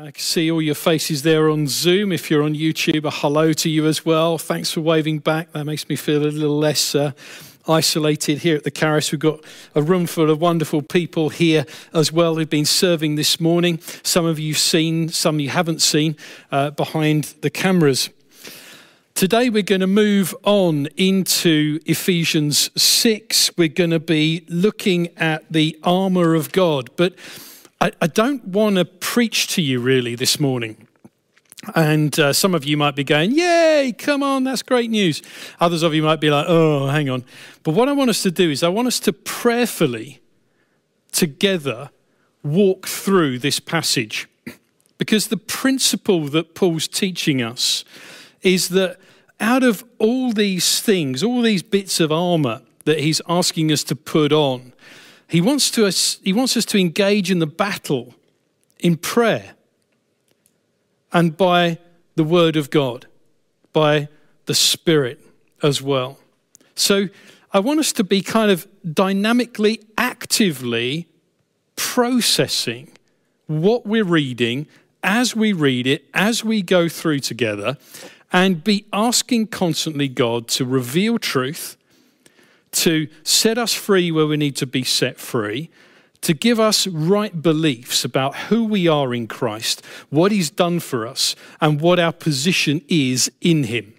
I can see all your faces there on Zoom. If you're on YouTube, a hello to you as well. Thanks for waving back. That makes me feel a little less uh, isolated here at the Caris. We've got a room full of wonderful people here as well who've been serving this morning. Some of you've seen, some you haven't seen uh, behind the cameras. Today we're going to move on into Ephesians 6. We're going to be looking at the armour of God. But I, I don't want to preach to you really this morning. And uh, some of you might be going, Yay, come on, that's great news. Others of you might be like, Oh, hang on. But what I want us to do is, I want us to prayerfully together walk through this passage. Because the principle that Paul's teaching us is that out of all these things, all these bits of armor that he's asking us to put on, he wants, to, he wants us to engage in the battle in prayer and by the Word of God, by the Spirit as well. So I want us to be kind of dynamically, actively processing what we're reading as we read it, as we go through together, and be asking constantly God to reveal truth to set us free where we need to be set free, to give us right beliefs about who we are in Christ, what He's done for us, and what our position is in Him.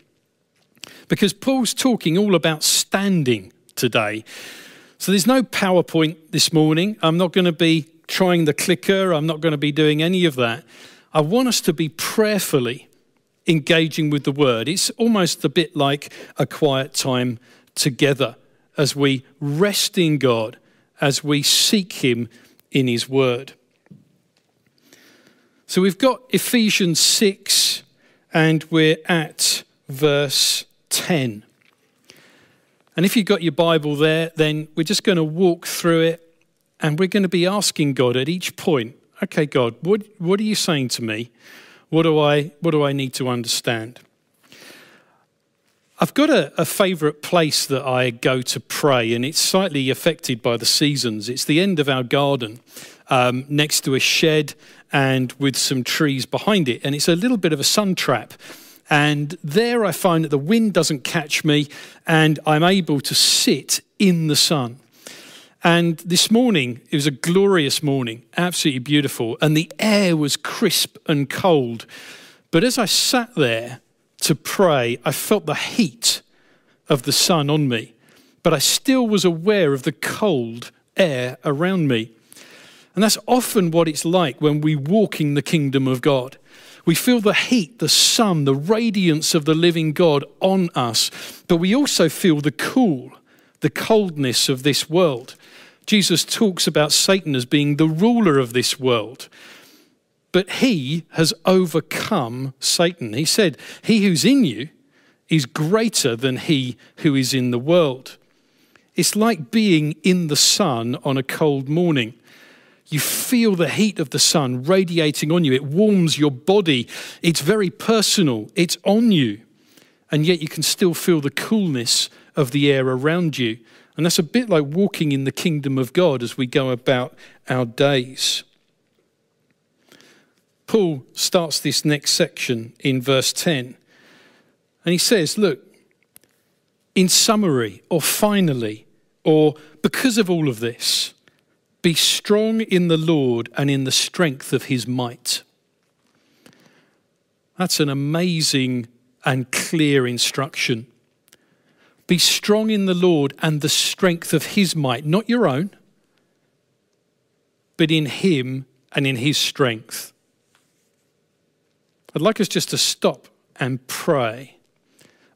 Because Paul's talking all about standing today. So there's no PowerPoint this morning. I'm not going to be trying the clicker, I'm not going to be doing any of that. I want us to be prayerfully engaging with the Word. It's almost a bit like a quiet time together as we rest in God, as we seek Him in His Word. So we've got Ephesians 6, and we're at verse 10. And if you've got your Bible there, then we're just going to walk through it and we're going to be asking God at each point, okay, God, what, what are you saying to me? What do, I, what do I need to understand? I've got a, a favourite place that I go to pray, and it's slightly affected by the seasons. It's the end of our garden, um, next to a shed and with some trees behind it, and it's a little bit of a sun trap. And there I find that the wind doesn't catch me, and I'm able to sit in the sun. And this morning, it was a glorious morning, absolutely beautiful, and the air was crisp and cold. But as I sat there, to pray, I felt the heat of the sun on me, but I still was aware of the cold air around me. And that's often what it's like when we walk in the kingdom of God. We feel the heat, the sun, the radiance of the living God on us, but we also feel the cool, the coldness of this world. Jesus talks about Satan as being the ruler of this world. But he has overcome Satan. He said, He who's in you is greater than he who is in the world. It's like being in the sun on a cold morning. You feel the heat of the sun radiating on you. It warms your body. It's very personal. It's on you. And yet you can still feel the coolness of the air around you. And that's a bit like walking in the kingdom of God as we go about our days. Paul starts this next section in verse 10. And he says, Look, in summary, or finally, or because of all of this, be strong in the Lord and in the strength of his might. That's an amazing and clear instruction. Be strong in the Lord and the strength of his might, not your own, but in him and in his strength. I'd like us just to stop and pray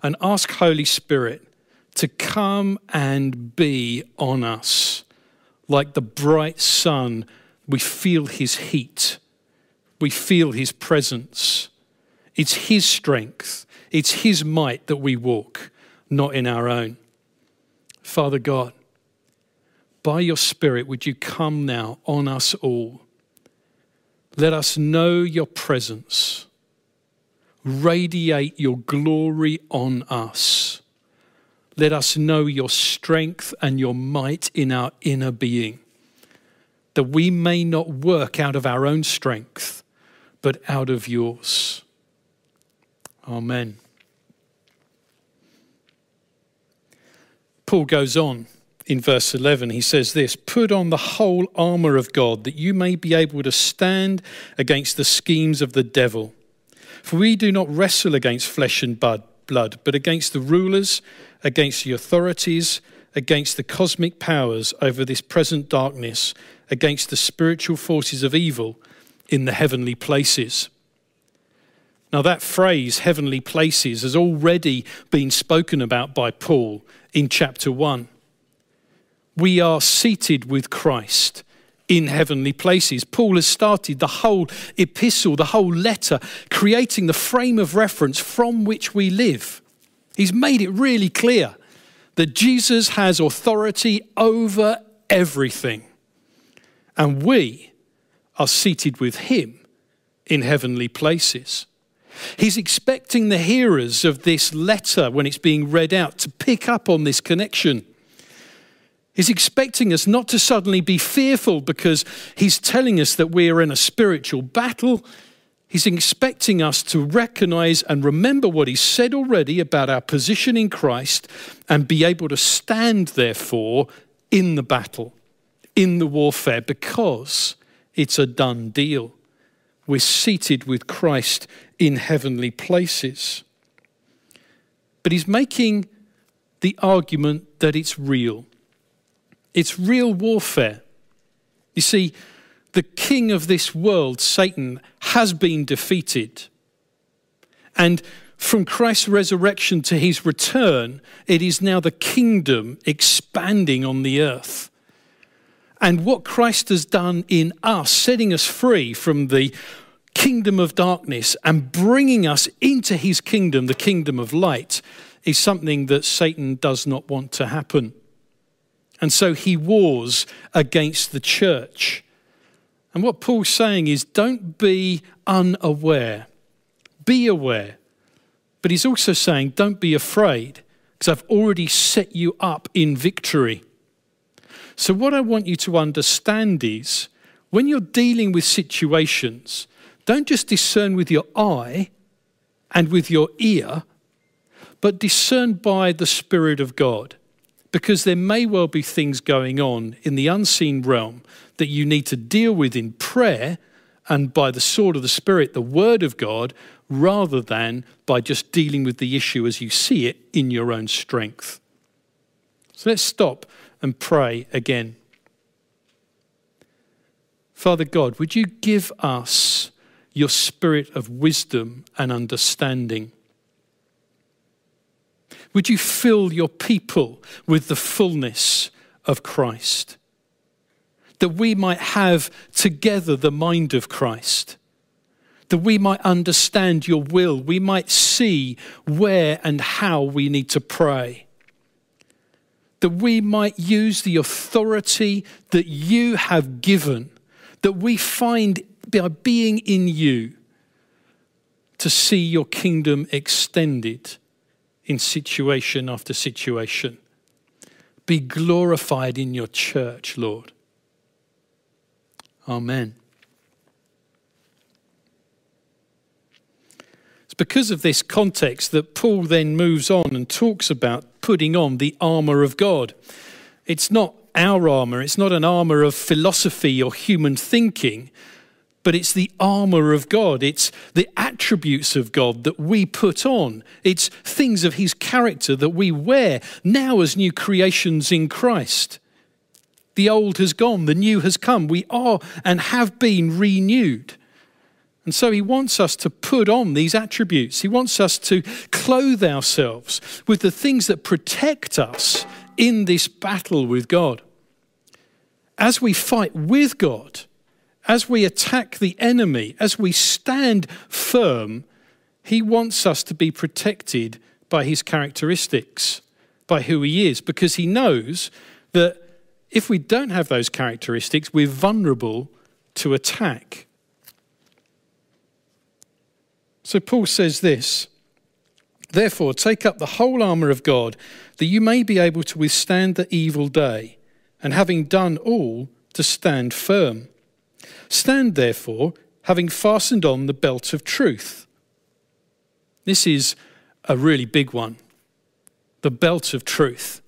and ask Holy Spirit to come and be on us like the bright sun. We feel his heat, we feel his presence. It's his strength, it's his might that we walk, not in our own. Father God, by your Spirit, would you come now on us all? Let us know your presence radiate your glory on us. Let us know your strength and your might in our inner being, that we may not work out of our own strength, but out of yours. Amen. Paul goes on in verse 11. He says this Put on the whole armour of God, that you may be able to stand against the schemes of the devil. For we do not wrestle against flesh and blood, but against the rulers, against the authorities, against the cosmic powers over this present darkness, against the spiritual forces of evil in the heavenly places. Now, that phrase, heavenly places, has already been spoken about by Paul in chapter 1. We are seated with Christ in heavenly places. Paul has started the whole epistle, the whole letter, creating the frame of reference from which we live. He's made it really clear that Jesus has authority over everything, and we are seated with him in heavenly places. He's expecting the hearers of this letter, when it's being read out, to pick up on this connection. He's expecting us not to suddenly be fearful because he's telling us that we're in a spiritual battle. He's expecting us to recognize and remember what he said already about our position in Christ and be able to stand, therefore, in the battle, in the warfare, because it's a done deal. We're seated with Christ in heavenly places. But he's making the argument that it's real. It's real warfare. You see, the king of this world, Satan, has been defeated. And from Christ's resurrection to his return, it is now the kingdom expanding on the earth. And what Christ has done in us, setting us free from the kingdom of darkness and bringing us into his kingdom, the kingdom of light, is something that Satan does not want to happen. And so he wars against the church. And what Paul's saying is don't be unaware, be aware. But he's also saying don't be afraid, because I've already set you up in victory. So, what I want you to understand is when you're dealing with situations, don't just discern with your eye and with your ear, but discern by the Spirit of God because there may well be things going on in the unseen realm that you need to deal with in prayer and by the sword of the Spirit, the Word of God, rather than by just dealing with the issue as you see it in your own strength. So let's stop and pray again. Father God, would you give us your spirit of wisdom and understanding? Would you fill your people with the fullness of Christ? That we might have together the mind of Christ. That we might understand your will. We might see where and how we need to pray. That we might use the authority that you have given. That we find by being in you to see your kingdom extended in situation after situation. Be glorified in your church, Lord. Amen. It's because of this context that Paul then moves on and talks about putting on the armour of God. It's not our armour, it's not an armour of philosophy or human thinking but it's the armor of God. It's the attributes of God that we put on. It's things of his character that we wear now as new creations in Christ. The old has gone, the new has come. We are and have been renewed. And so he wants us to put on these attributes. He wants us to clothe ourselves with the things that protect us in this battle with God. As we fight with God, as we attack the enemy, as we stand firm, he wants us to be protected by his characteristics, by who he is, because he knows that if we don't have those characteristics, we're vulnerable to attack. So Paul says this Therefore, take up the whole armour of God, that you may be able to withstand the evil day, and having done all, to stand firm. Stand therefore, having fastened on the belt of truth. This is a really big one the belt of truth.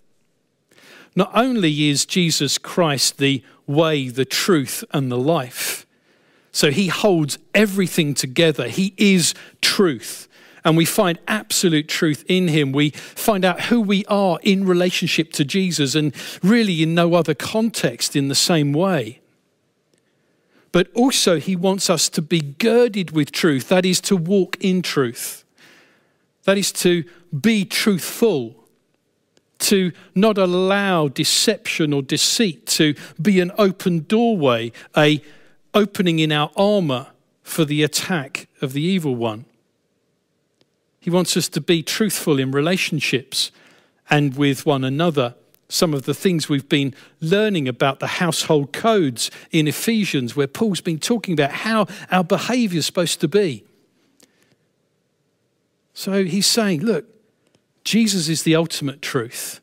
Not only is Jesus Christ the way, the truth, and the life, so he holds everything together. He is truth. And we find absolute truth in him. We find out who we are in relationship to Jesus and really in no other context in the same way. But also, he wants us to be girded with truth, that is, to walk in truth, that is, to be truthful to not allow deception or deceit to be an open doorway, a opening in our armor for the attack of the evil one. He wants us to be truthful in relationships and with one another. Some of the things we've been learning about the household codes in Ephesians, where Paul's been talking about how our behavior is supposed to be. So he's saying, look, Jesus is the ultimate truth.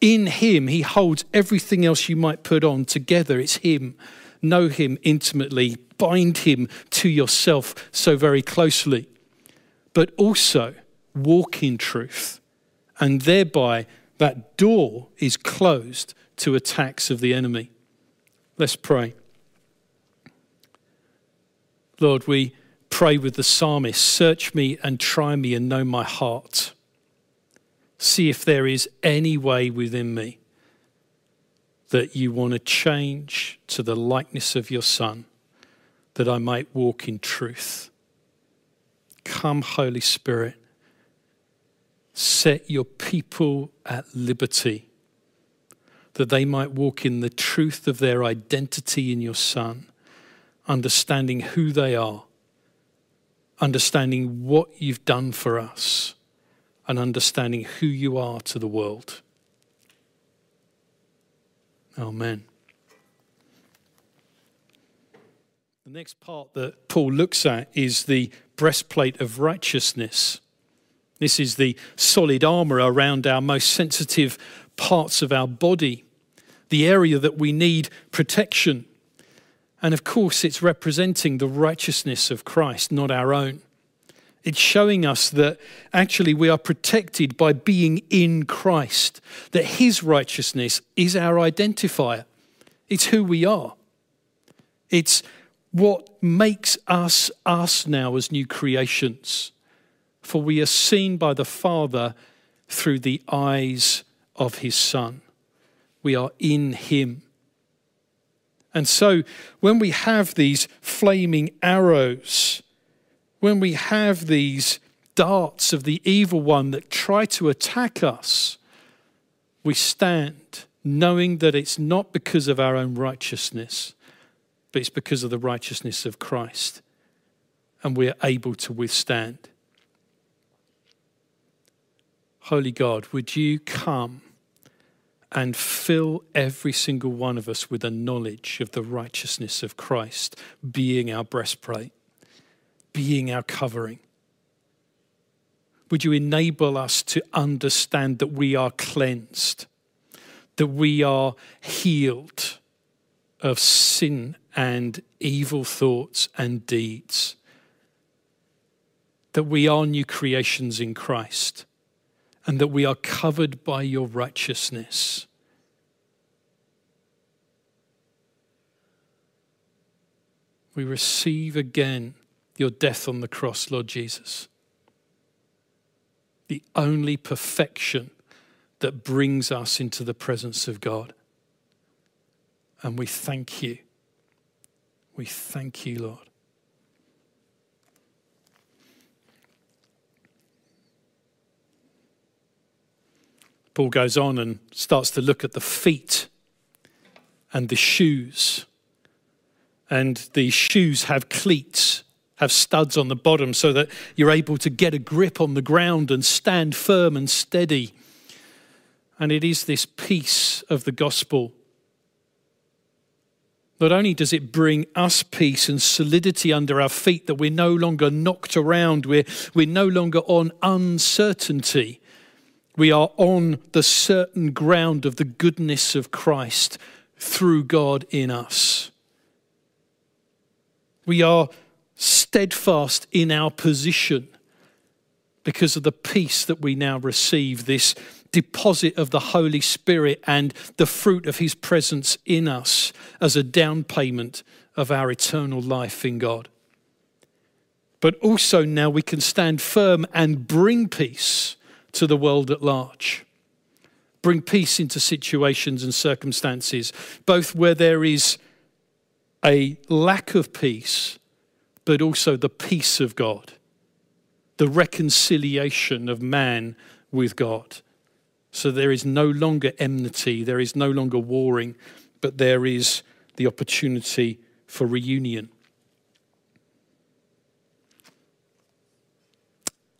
In him, he holds everything else you might put on together. It's him. Know him intimately, bind him to yourself so very closely, but also walk in truth. And thereby, that door is closed to attacks of the enemy. Let's pray. Lord, we pray with the psalmist Search me and try me and know my heart see if there is any way within me that you want to change to the likeness of your Son, that I might walk in truth. Come, Holy Spirit, set your people at liberty, that they might walk in the truth of their identity in your Son, understanding who they are, understanding what you've done for us and understanding who you are to the world. Amen. The next part that Paul looks at is the breastplate of righteousness. This is the solid armor around our most sensitive parts of our body, the area that we need protection. And of course, it's representing the righteousness of Christ, not our own. It's showing us that actually we are protected by being in Christ, that His righteousness is our identifier. It's who we are. It's what makes us us now as new creations. For we are seen by the Father through the eyes of His Son. We are in Him. And so when we have these flaming arrows, when we have these darts of the evil one that try to attack us, we stand knowing that it's not because of our own righteousness, but it's because of the righteousness of Christ. And we are able to withstand. Holy God, would you come and fill every single one of us with a knowledge of the righteousness of Christ being our breastplate? being our covering. Would you enable us to understand that we are cleansed, that we are healed of sin and evil thoughts and deeds, that we are new creations in Christ, and that we are covered by your righteousness. We receive again your death on the cross, Lord Jesus. The only perfection that brings us into the presence of God. And we thank you. We thank you, Lord. Paul goes on and starts to look at the feet and the shoes. And the shoes have cleats have studs on the bottom so that you're able to get a grip on the ground and stand firm and steady. And it is this peace of the gospel. Not only does it bring us peace and solidity under our feet, that we're no longer knocked around, we're, we're no longer on uncertainty. We are on the certain ground of the goodness of Christ through God in us. We are steadfast in our position because of the peace that we now receive, this deposit of the Holy Spirit and the fruit of His presence in us as a down payment of our eternal life in God. But also now we can stand firm and bring peace to the world at large. Bring peace into situations and circumstances, both where there is a lack of peace, but also the peace of God, the reconciliation of man with God. So there is no longer enmity, there is no longer warring, but there is the opportunity for reunion.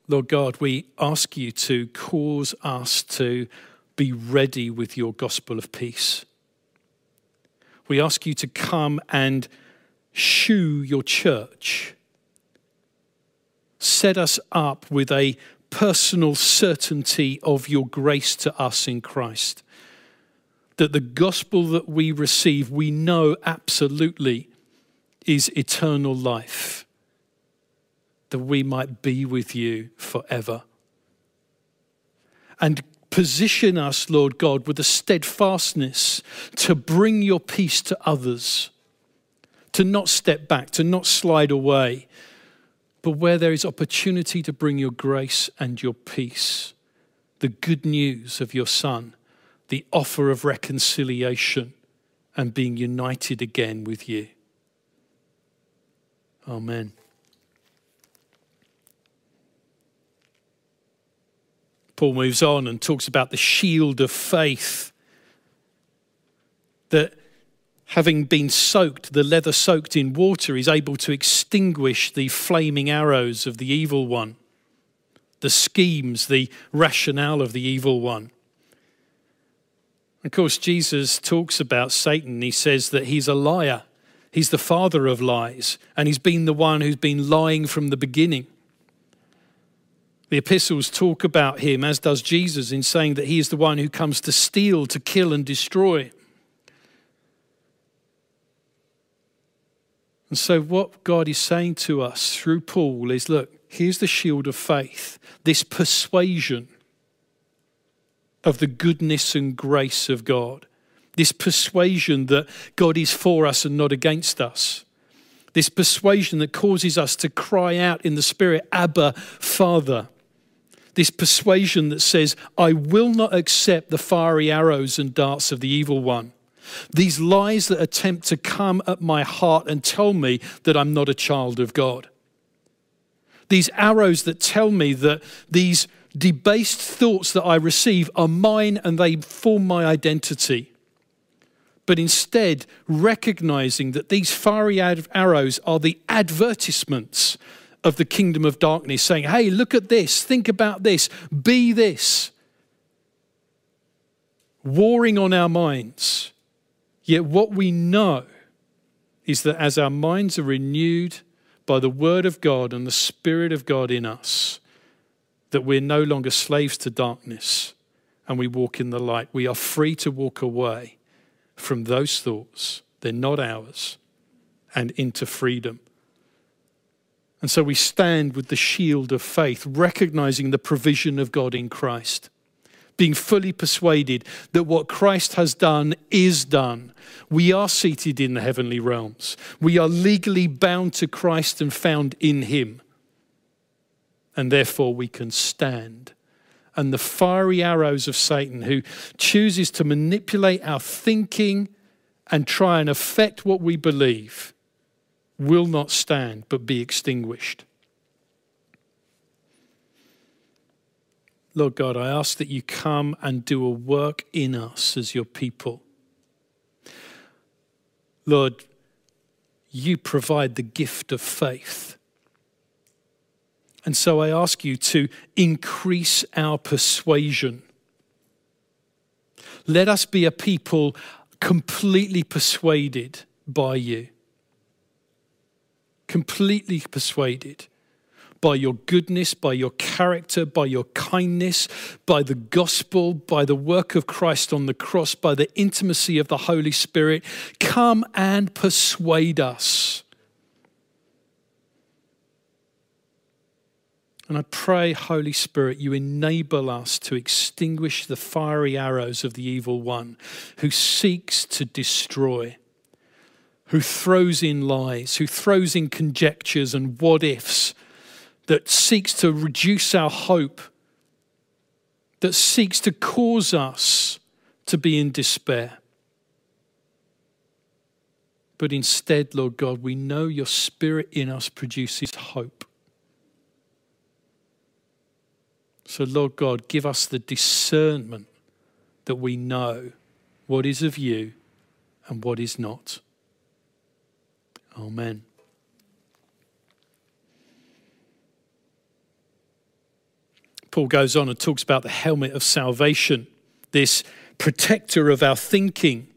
Lord God, we ask you to cause us to be ready with your gospel of peace. We ask you to come and shoe your church. Set us up with a personal certainty of your grace to us in Christ. That the gospel that we receive, we know absolutely is eternal life that we might be with you forever. And position us, Lord God, with a steadfastness to bring your peace to others, to not step back, to not slide away, but where there is opportunity to bring your grace and your peace, the good news of your Son, the offer of reconciliation and being united again with you. Amen. Paul moves on and talks about the shield of faith. That having been soaked, the leather soaked in water, is able to extinguish the flaming arrows of the evil one, the schemes, the rationale of the evil one. Of course, Jesus talks about Satan. He says that he's a liar, he's the father of lies, and he's been the one who's been lying from the beginning. The epistles talk about him, as does Jesus, in saying that he is the one who comes to steal, to kill, and destroy. And so, what God is saying to us through Paul is look, here's the shield of faith, this persuasion of the goodness and grace of God, this persuasion that God is for us and not against us, this persuasion that causes us to cry out in the Spirit, Abba, Father this persuasion that says, I will not accept the fiery arrows and darts of the evil one. These lies that attempt to come at my heart and tell me that I'm not a child of God. These arrows that tell me that these debased thoughts that I receive are mine and they form my identity. But instead, recognizing that these fiery arrows are the advertisements of the kingdom of darkness, saying, Hey, look at this, think about this, be this. Warring on our minds. Yet what we know is that as our minds are renewed by the word of God and the spirit of God in us, that we're no longer slaves to darkness and we walk in the light. We are free to walk away from those thoughts. They're not ours and into freedom. And so we stand with the shield of faith, recognizing the provision of God in Christ, being fully persuaded that what Christ has done is done. We are seated in the heavenly realms, we are legally bound to Christ and found in Him. And therefore we can stand. And the fiery arrows of Satan, who chooses to manipulate our thinking and try and affect what we believe will not stand but be extinguished. Lord God, I ask that you come and do a work in us as your people. Lord, you provide the gift of faith. And so I ask you to increase our persuasion. Let us be a people completely persuaded by you completely persuaded by your goodness, by your character, by your kindness, by the gospel, by the work of Christ on the cross, by the intimacy of the Holy Spirit. Come and persuade us. And I pray, Holy Spirit, you enable us to extinguish the fiery arrows of the evil one who seeks to destroy who throws in lies, who throws in conjectures and what ifs, that seeks to reduce our hope, that seeks to cause us to be in despair. But instead, Lord God, we know your spirit in us produces hope. So, Lord God, give us the discernment that we know what is of you and what is not. Amen. Paul goes on and talks about the helmet of salvation, this protector of our thinking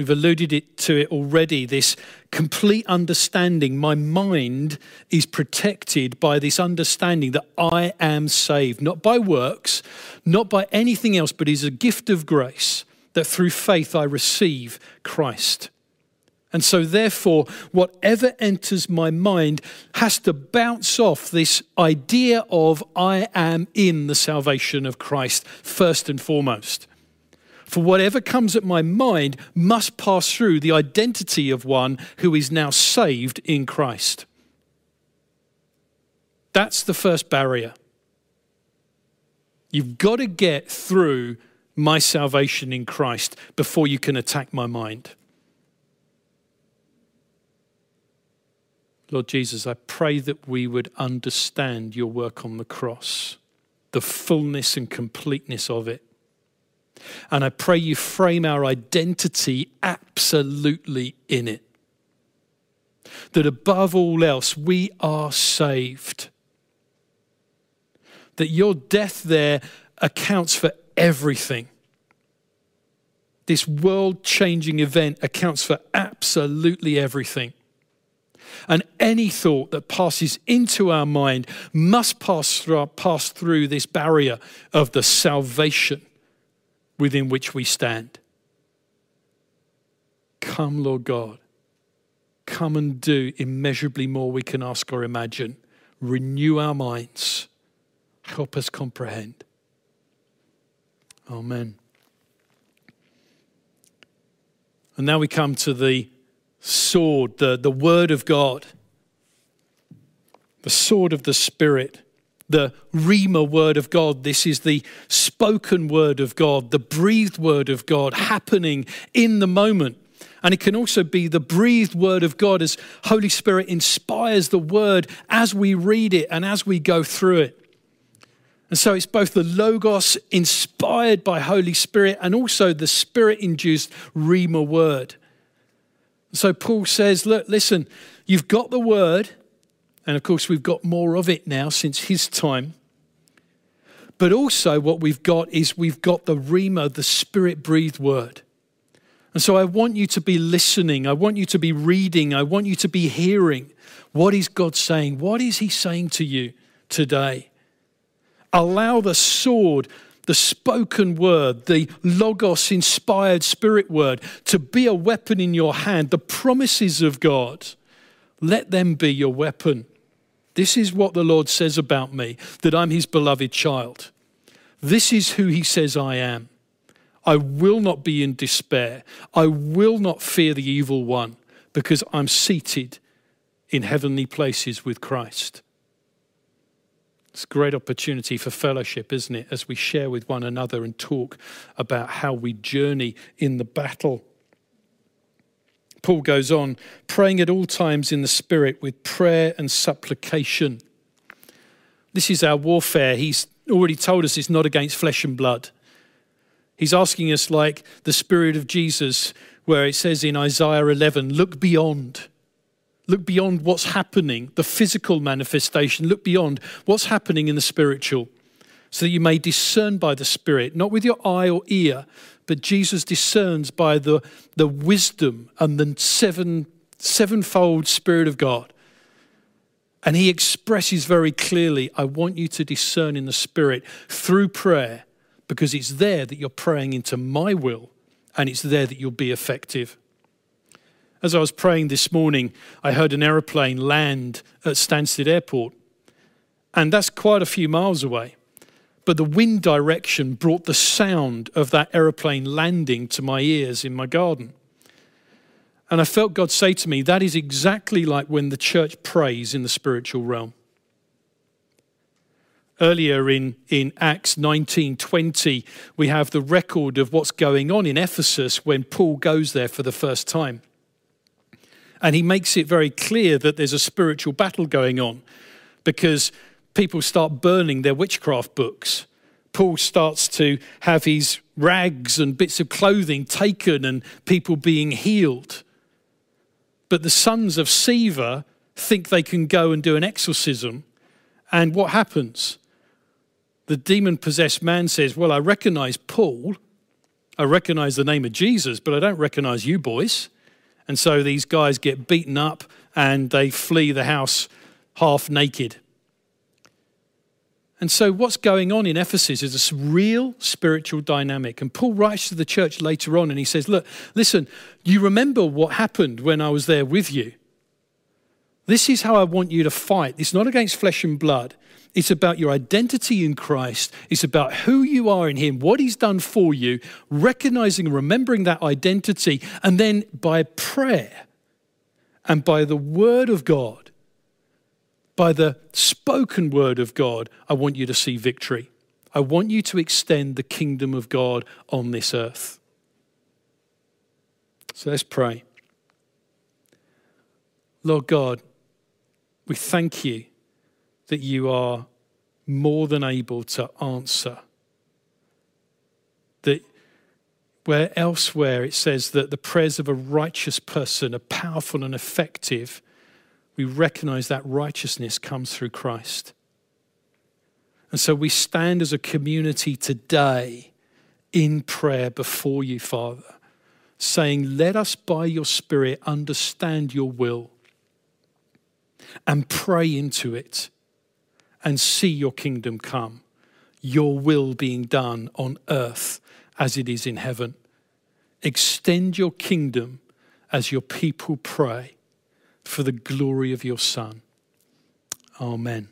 We've alluded it to it already this complete understanding. My mind is protected by this understanding that I am saved, not by works, not by anything else, but is a gift of grace that through faith I receive Christ. And so, therefore, whatever enters my mind has to bounce off this idea of I am in the salvation of Christ first and foremost. For whatever comes at my mind must pass through the identity of one who is now saved in Christ. That's the first barrier. You've got to get through my salvation in Christ before you can attack my mind. Lord Jesus, I pray that we would understand your work on the cross, the fullness and completeness of it. And I pray you frame our identity absolutely in it. That above all else, we are saved. That your death there accounts for everything. This world changing event accounts for absolutely everything. And any thought that passes into our mind must pass through, pass through this barrier of the salvation within which we stand. Come, Lord God. Come and do immeasurably more we can ask or imagine. Renew our minds. Help us comprehend. Amen. And now we come to the sword, the, the word of God, the sword of the Spirit the Rhema word of God. This is the spoken word of God, the breathed word of God happening in the moment. And it can also be the breathed word of God as Holy Spirit inspires the word as we read it and as we go through it. And so it's both the Logos inspired by Holy Spirit and also the Spirit induced Rhema word. So Paul says, Look, listen, you've got the word, and of course, we've got more of it now since his time. But also, what we've got is we've got the Rhema, the Spirit breathed word. And so I want you to be listening. I want you to be reading. I want you to be hearing. What is God saying? What is He saying to you today? Allow the sword, the spoken word, the Logos inspired spirit word to be a weapon in your hand. The promises of God, let them be your weapon. This is what the Lord says about me that I'm his beloved child. This is who he says I am. I will not be in despair. I will not fear the evil one because I'm seated in heavenly places with Christ. It's a great opportunity for fellowship, isn't it, as we share with one another and talk about how we journey in the battle. Paul goes on, praying at all times in the Spirit with prayer and supplication. This is our warfare. He's already told us it's not against flesh and blood. He's asking us, like the Spirit of Jesus, where it says in Isaiah 11, look beyond. Look beyond what's happening, the physical manifestation. Look beyond what's happening in the spiritual, so that you may discern by the Spirit, not with your eye or ear, but Jesus discerns by the, the wisdom and the seven, sevenfold Spirit of God. And he expresses very clearly, I want you to discern in the Spirit through prayer, because it's there that you're praying into my will, and it's there that you'll be effective. As I was praying this morning, I heard an aeroplane land at Stansted Airport. And that's quite a few miles away. But the wind direction brought the sound of that aeroplane landing to my ears in my garden. And I felt God say to me, that is exactly like when the church prays in the spiritual realm. Earlier in, in Acts 19:20, we have the record of what's going on in Ephesus when Paul goes there for the first time. And he makes it very clear that there's a spiritual battle going on because people start burning their witchcraft books. Paul starts to have his rags and bits of clothing taken and people being healed. But the sons of Sceva think they can go and do an exorcism. And what happens? the demon possessed man says, Well, I recognize Paul, I recognize the name of Jesus, but I don't recognize you boys. And so these guys get beaten up and they flee the house half naked. And so, what's going on in Ephesus is a real spiritual dynamic. And Paul writes to the church later on and he says, Look, listen, you remember what happened when I was there with you. This is how I want you to fight. It's not against flesh and blood, it's about your identity in Christ. It's about who you are in Him, what He's done for you, recognizing and remembering that identity. And then by prayer and by the Word of God, by the spoken Word of God, I want you to see victory. I want you to extend the kingdom of God on this earth. So let's pray. Lord God, we thank you that you are more than able to answer. That where elsewhere it says that the prayers of a righteous person are powerful and effective, we recognize that righteousness comes through Christ. And so we stand as a community today in prayer before you, Father, saying, Let us by your Spirit understand your will and pray into it and see your kingdom come, your will being done on earth as it is in heaven. Extend your kingdom as your people pray for the glory of your Son. Amen.